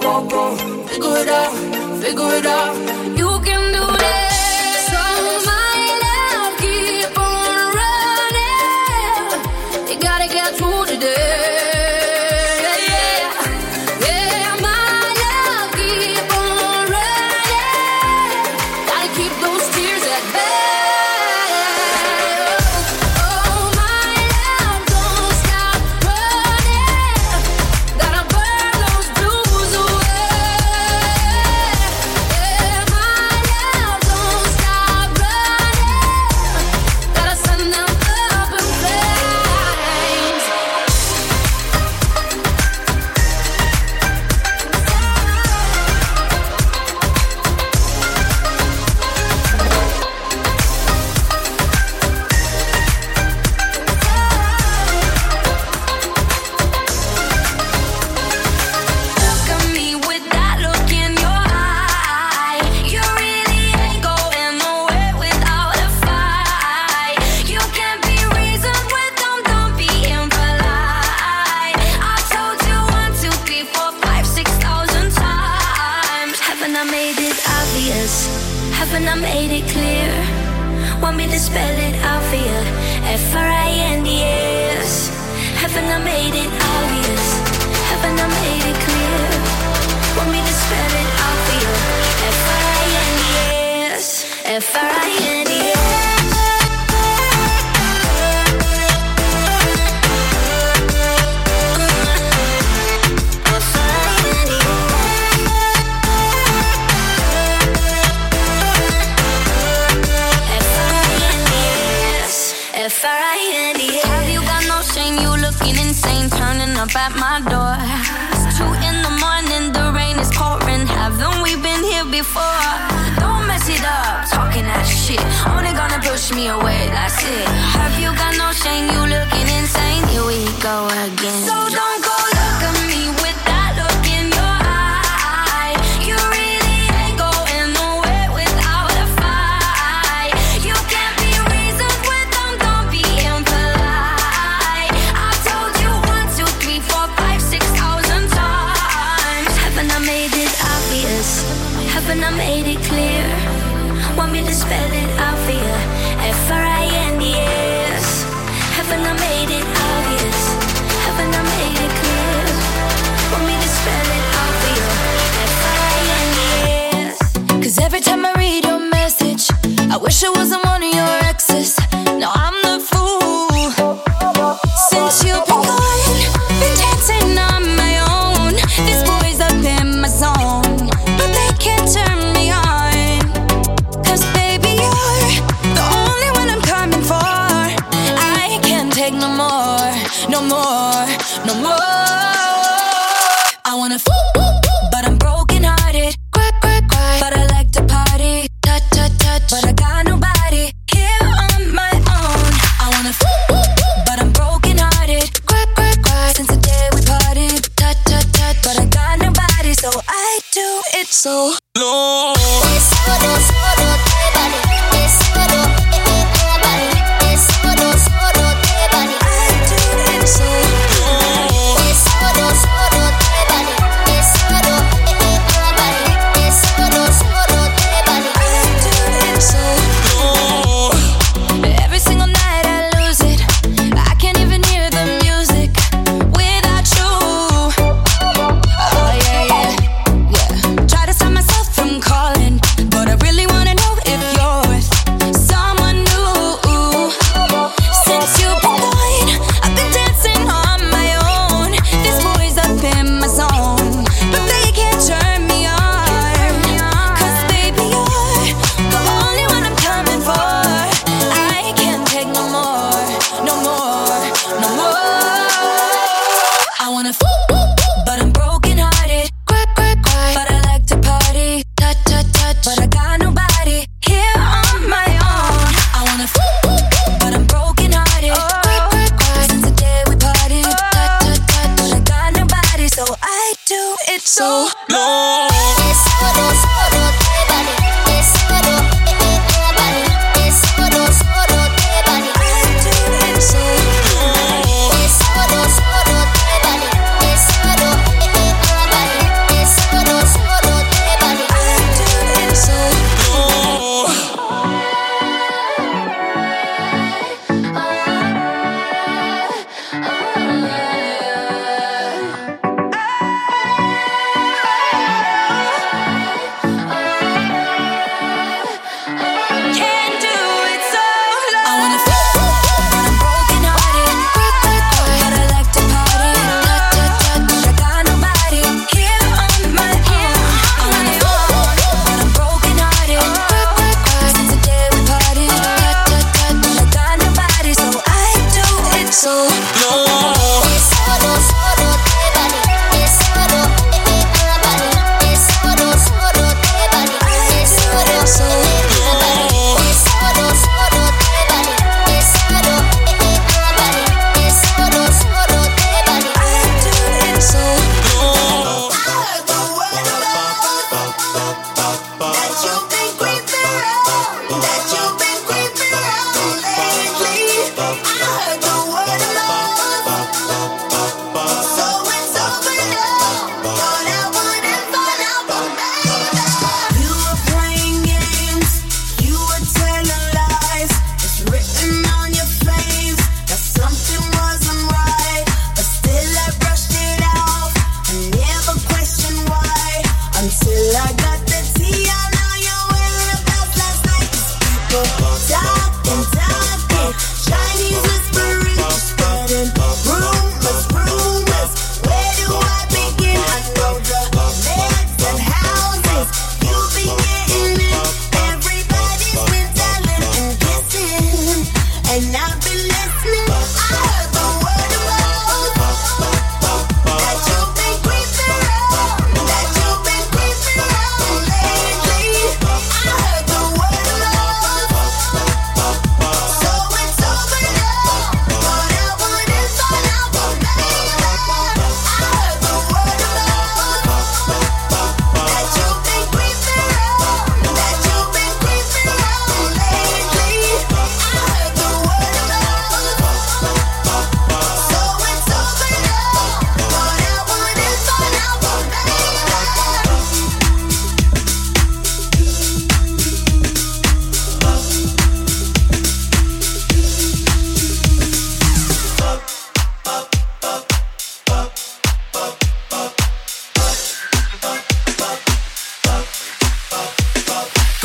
go, go. Figure it out, figure it out. at my door. It's two in the morning, the rain is pouring. Haven't we been here before? Don't mess it up, talking that shit. Only gonna push me away, that's it. Have you got no shame? You looking insane? Here we go again. So don't. Wish wasn't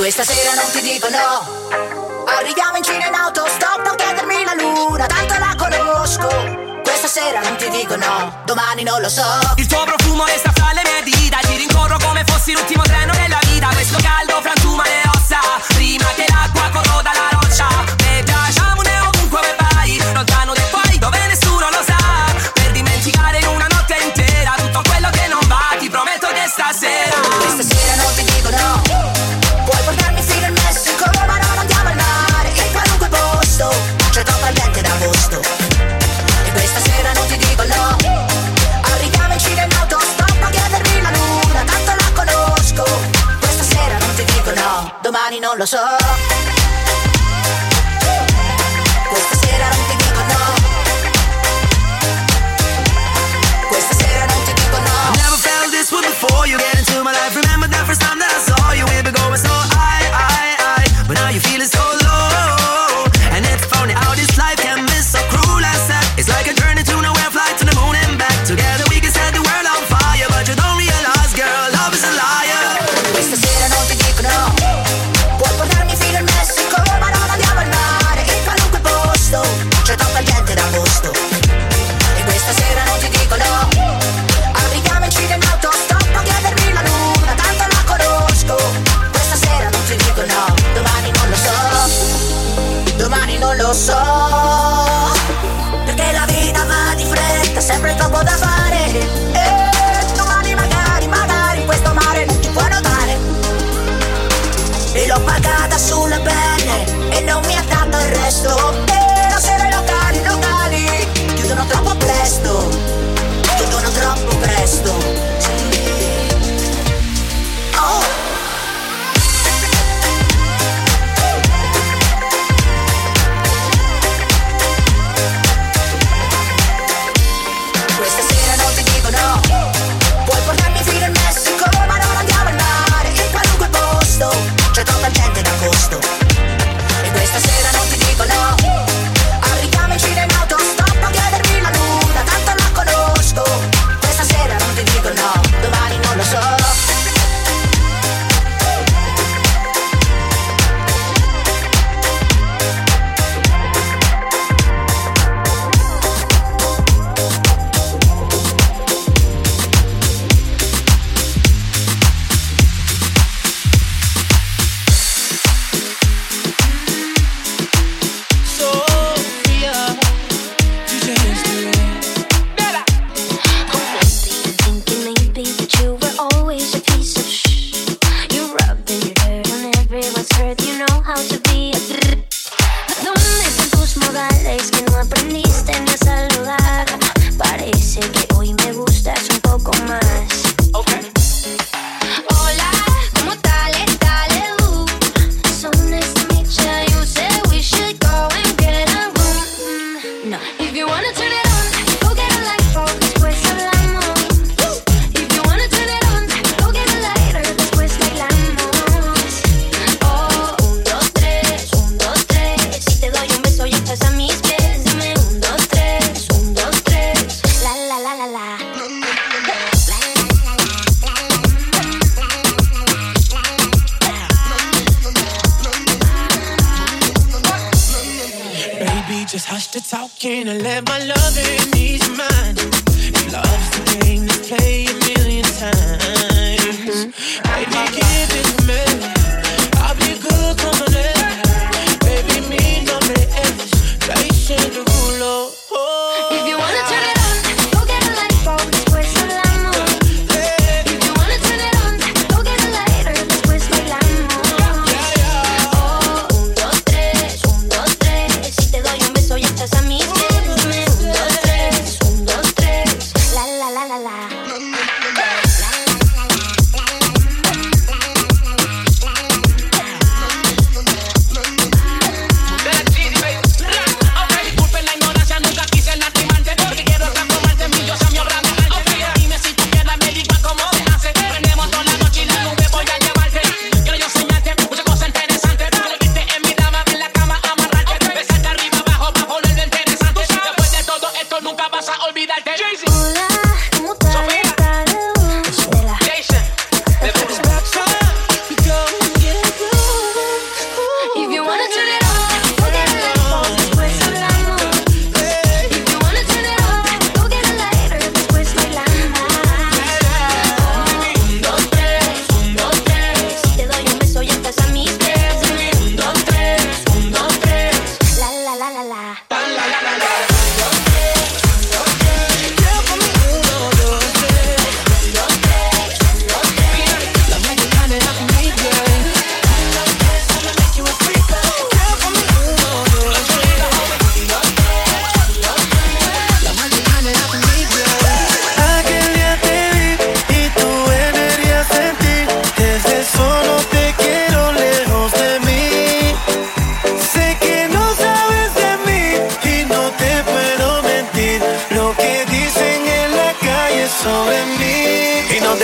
Questa sera non ti dico no. Arriviamo in Cina in autostop, non chiedermi la luna, tanto la conosco. Questa sera non ti dico no, domani non lo so. Il tuo profumo resta fra le mie dita, ti rincorro come fossi l'ultimo treno della vita. Questo caldo frantuma le ossa, prima che l'acqua corroda la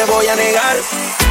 voy a negar.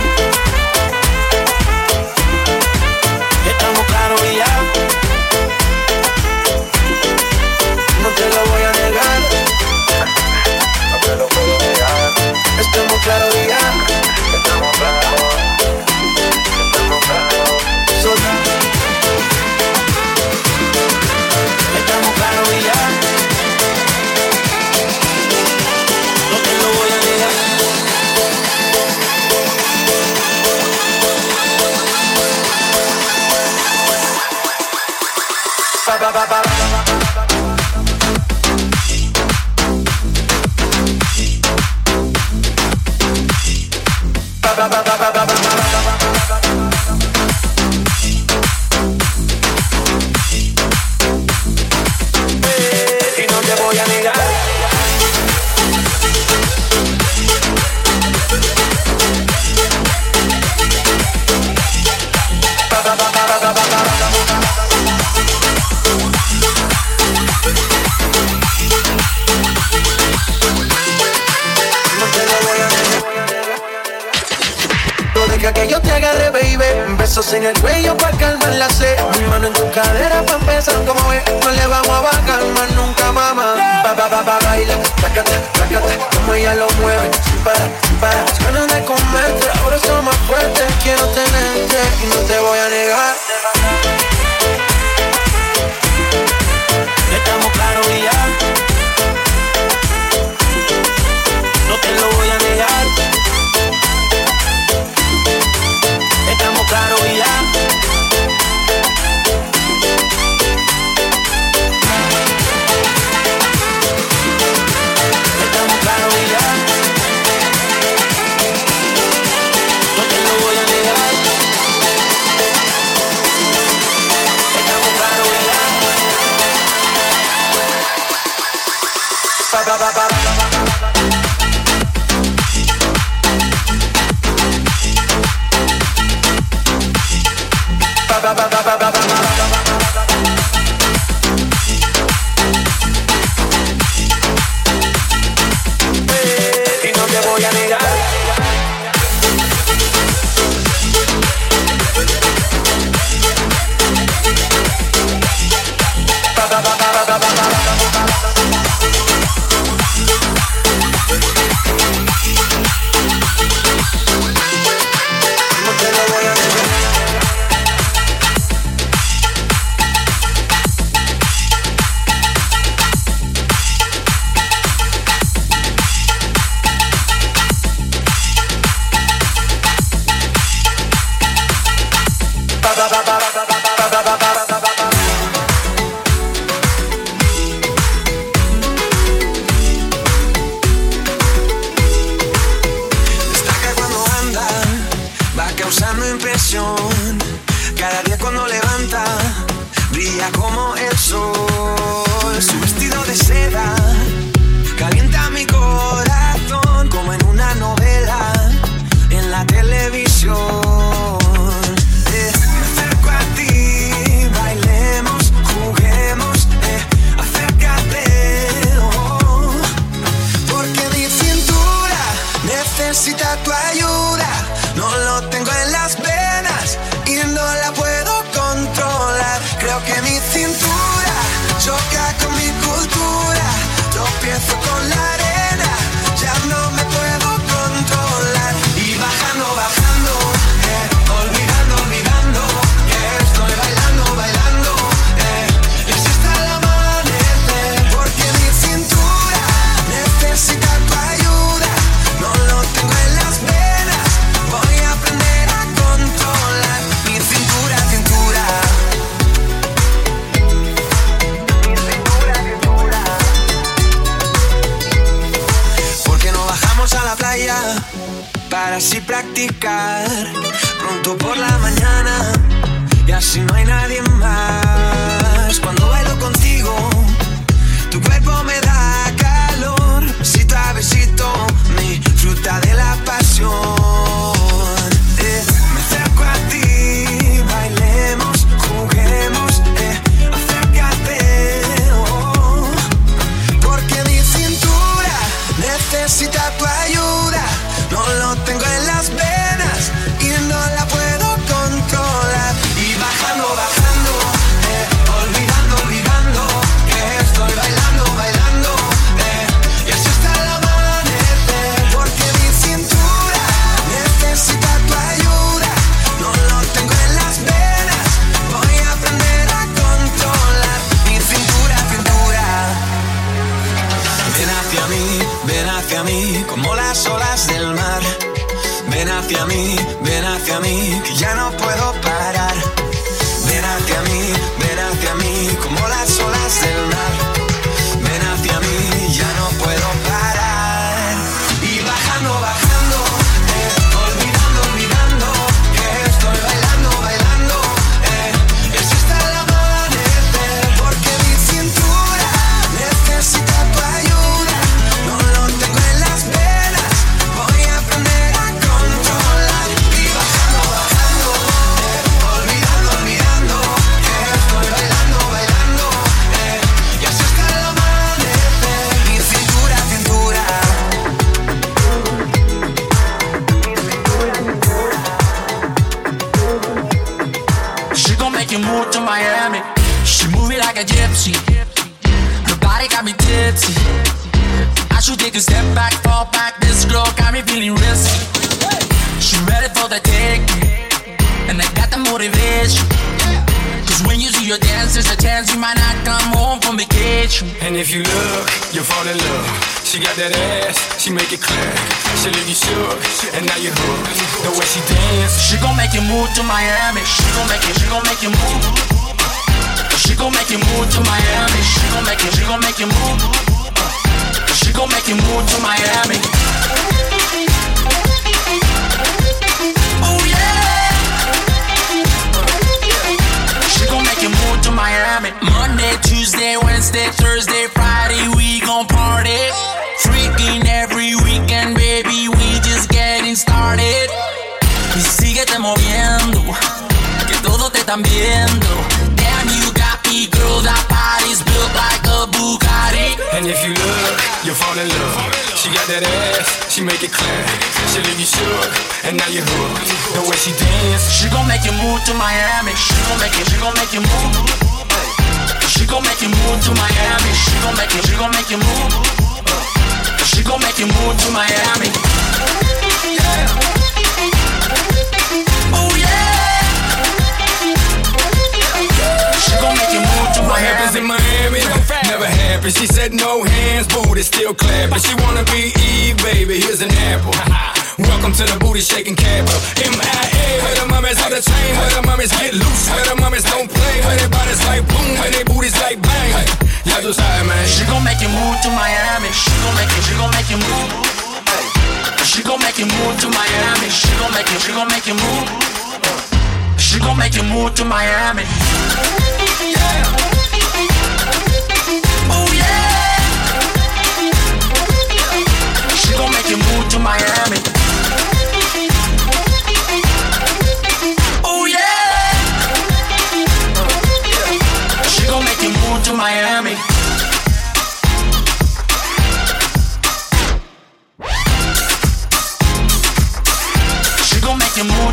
loca con mi cultura. No pienso pronto por la mañana y así no hay nadie más. Cuando bailo contigo, tu cuerpo me da calor, besito a besito, mi fruta de la pasión. She make you move to Miami. Yeah. Oh yeah. She gon' make you move to Miami. What happens in Miami? Never happens. She said no hands, booty still clapping. She wanna be Eve, baby. Here's an apple. Welcome to the booty shaking capital. MIA, where the mummies on the chain, where the mummies get loose, where the mummies don't play, where their bodies like boom, where their booties like bang. Y'all do side, man. She gon' make you move to Miami. She gon' make you, she gon' make you move. She gon' make you move to Miami. She gon' make you, she gon' make you move. She gon' make you move to Miami. Yeah. Oh yeah. She gon' make you move to Miami.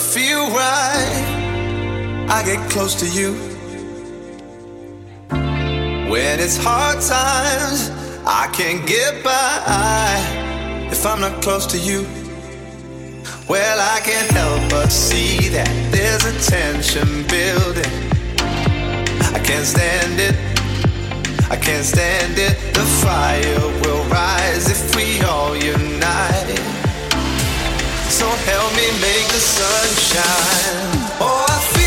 feel right, I get close to you. When it's hard times, I can't get by if I'm not close to you. Well, I can't help but see that there's a tension building. I can't stand it. I can't stand it. The fire will rise if we all unite so help me make the sun shine. Oh, I feel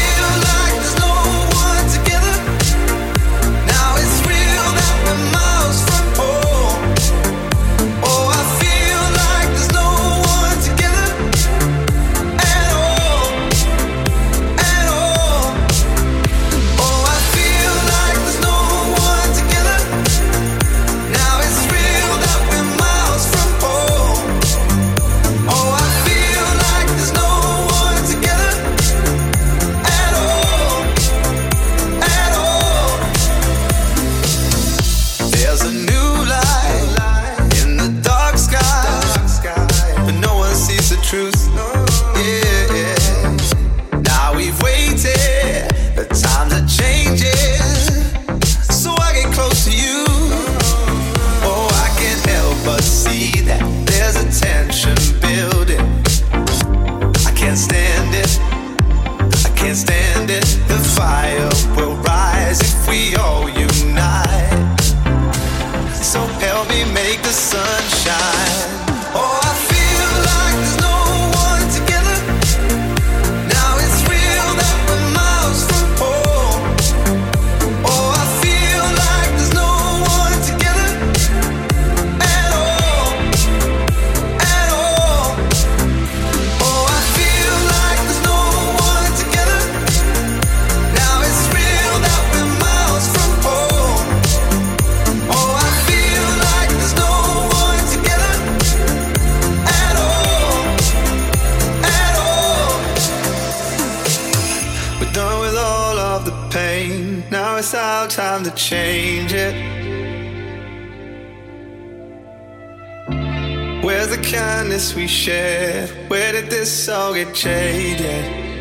sunshine. kindness we shared. Where did this all get jaded?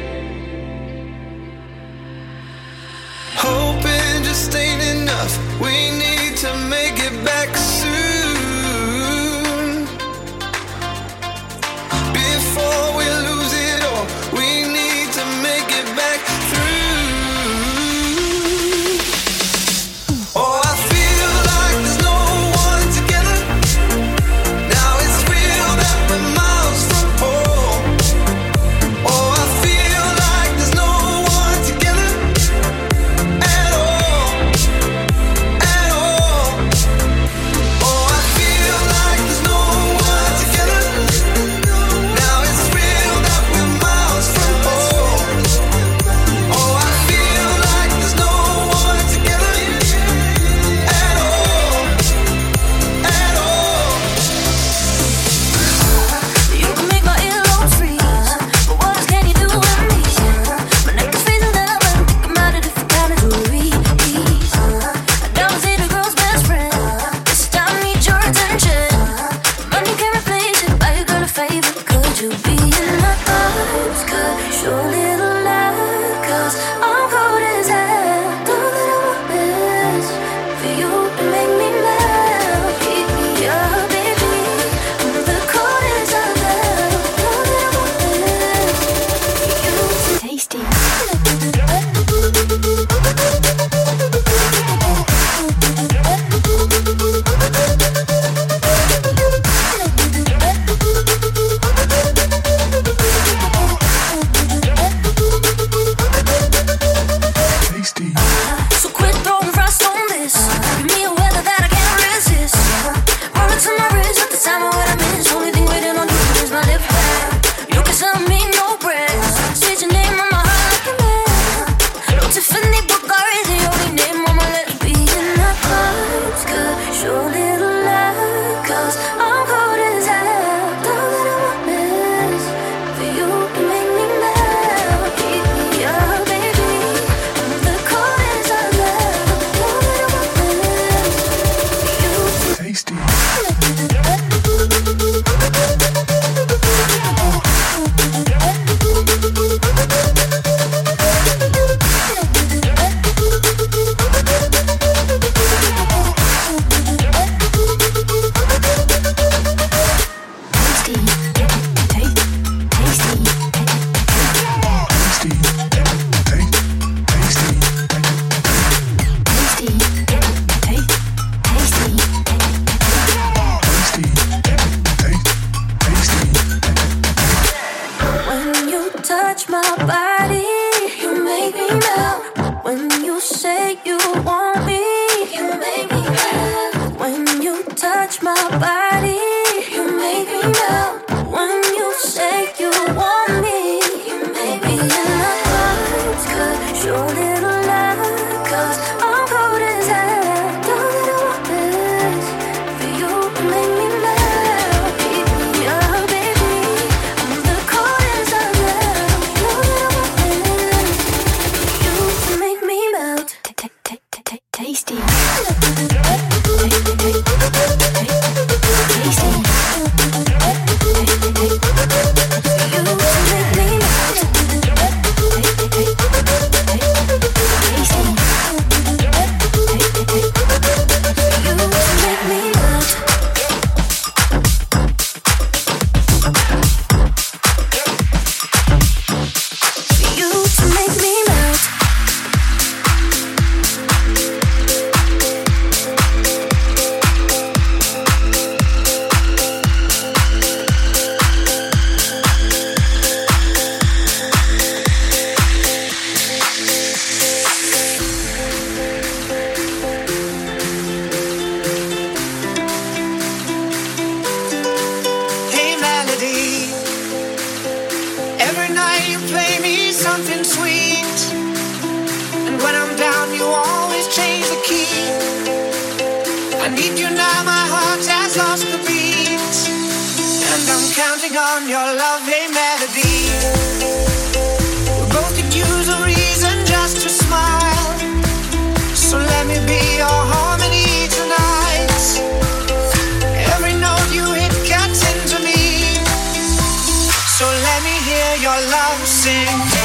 Love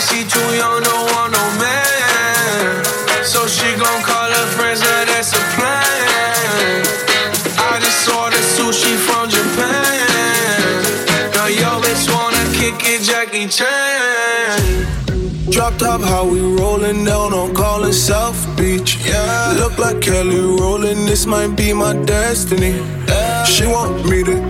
She she too young, don't want no man. So she gon' call her friends, now that's a plan. I just ordered sushi from Japan. Now yo bitch wanna kick it, Jackie Chan. Drop top, how we rollin' down on Collins South Beach. Yeah, look like Kelly rollin'. This might be my destiny. Yeah. She want me to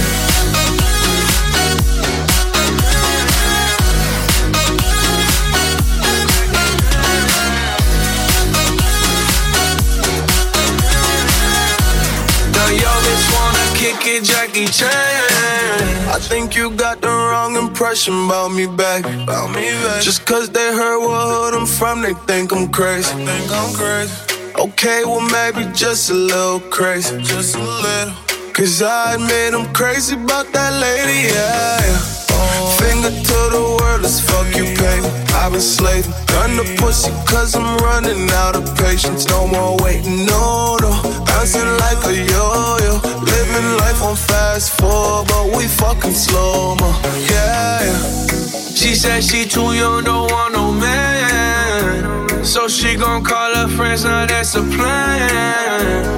Wanna kick it, Jackie Chan. I think you got the wrong impression about me back. About me back. Just cause they heard what hood I'm from, they think I'm crazy. think I'm crazy. Okay, well maybe just a little crazy. Just a little. Cause I admit I'm crazy about that lady, yeah. yeah. Finger to the world, let's fuck you, baby. I've been slaving. Gun the pussy cause I'm running out of patience. No more waiting, no, no. Bouncing like a yo-yo. Living life on fast forward, but we fucking slow mo. Yeah, yeah. She said she too young, don't want no man. So she gon' call her friends, now that's a plan.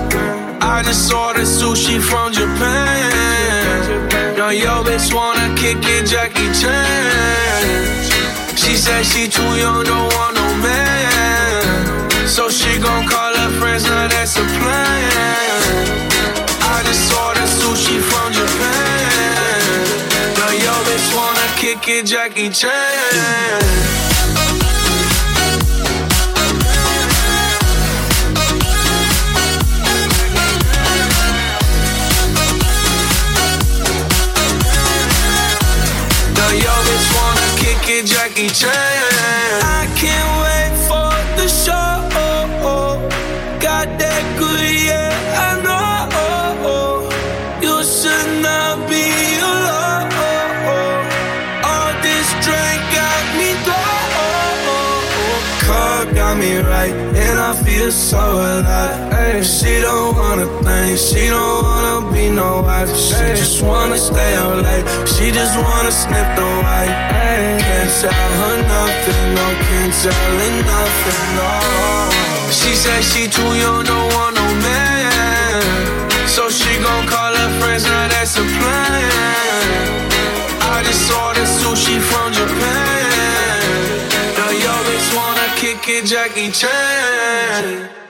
I just ordered sushi from Japan. Now yo bitch wanna kick it, Jackie Chan. She said she too young, don't want no man. So she gon' call friends, now that's a plan. I just ordered sushi from Japan. Now yo bitch wanna kick it, Jackie Chan. Jackie Chan. So alive. Ay, she don't wanna think, she don't wanna be no wife. She just wanna stay out late, she just wanna sniff the white. Ay, can't tell her nothing, no, can't tell her nothing, no. She said she too young, don't want no man. So she gon' call her friends, now that's a plan. I just ordered sushi from Japan. Kick it, Jackie Chan.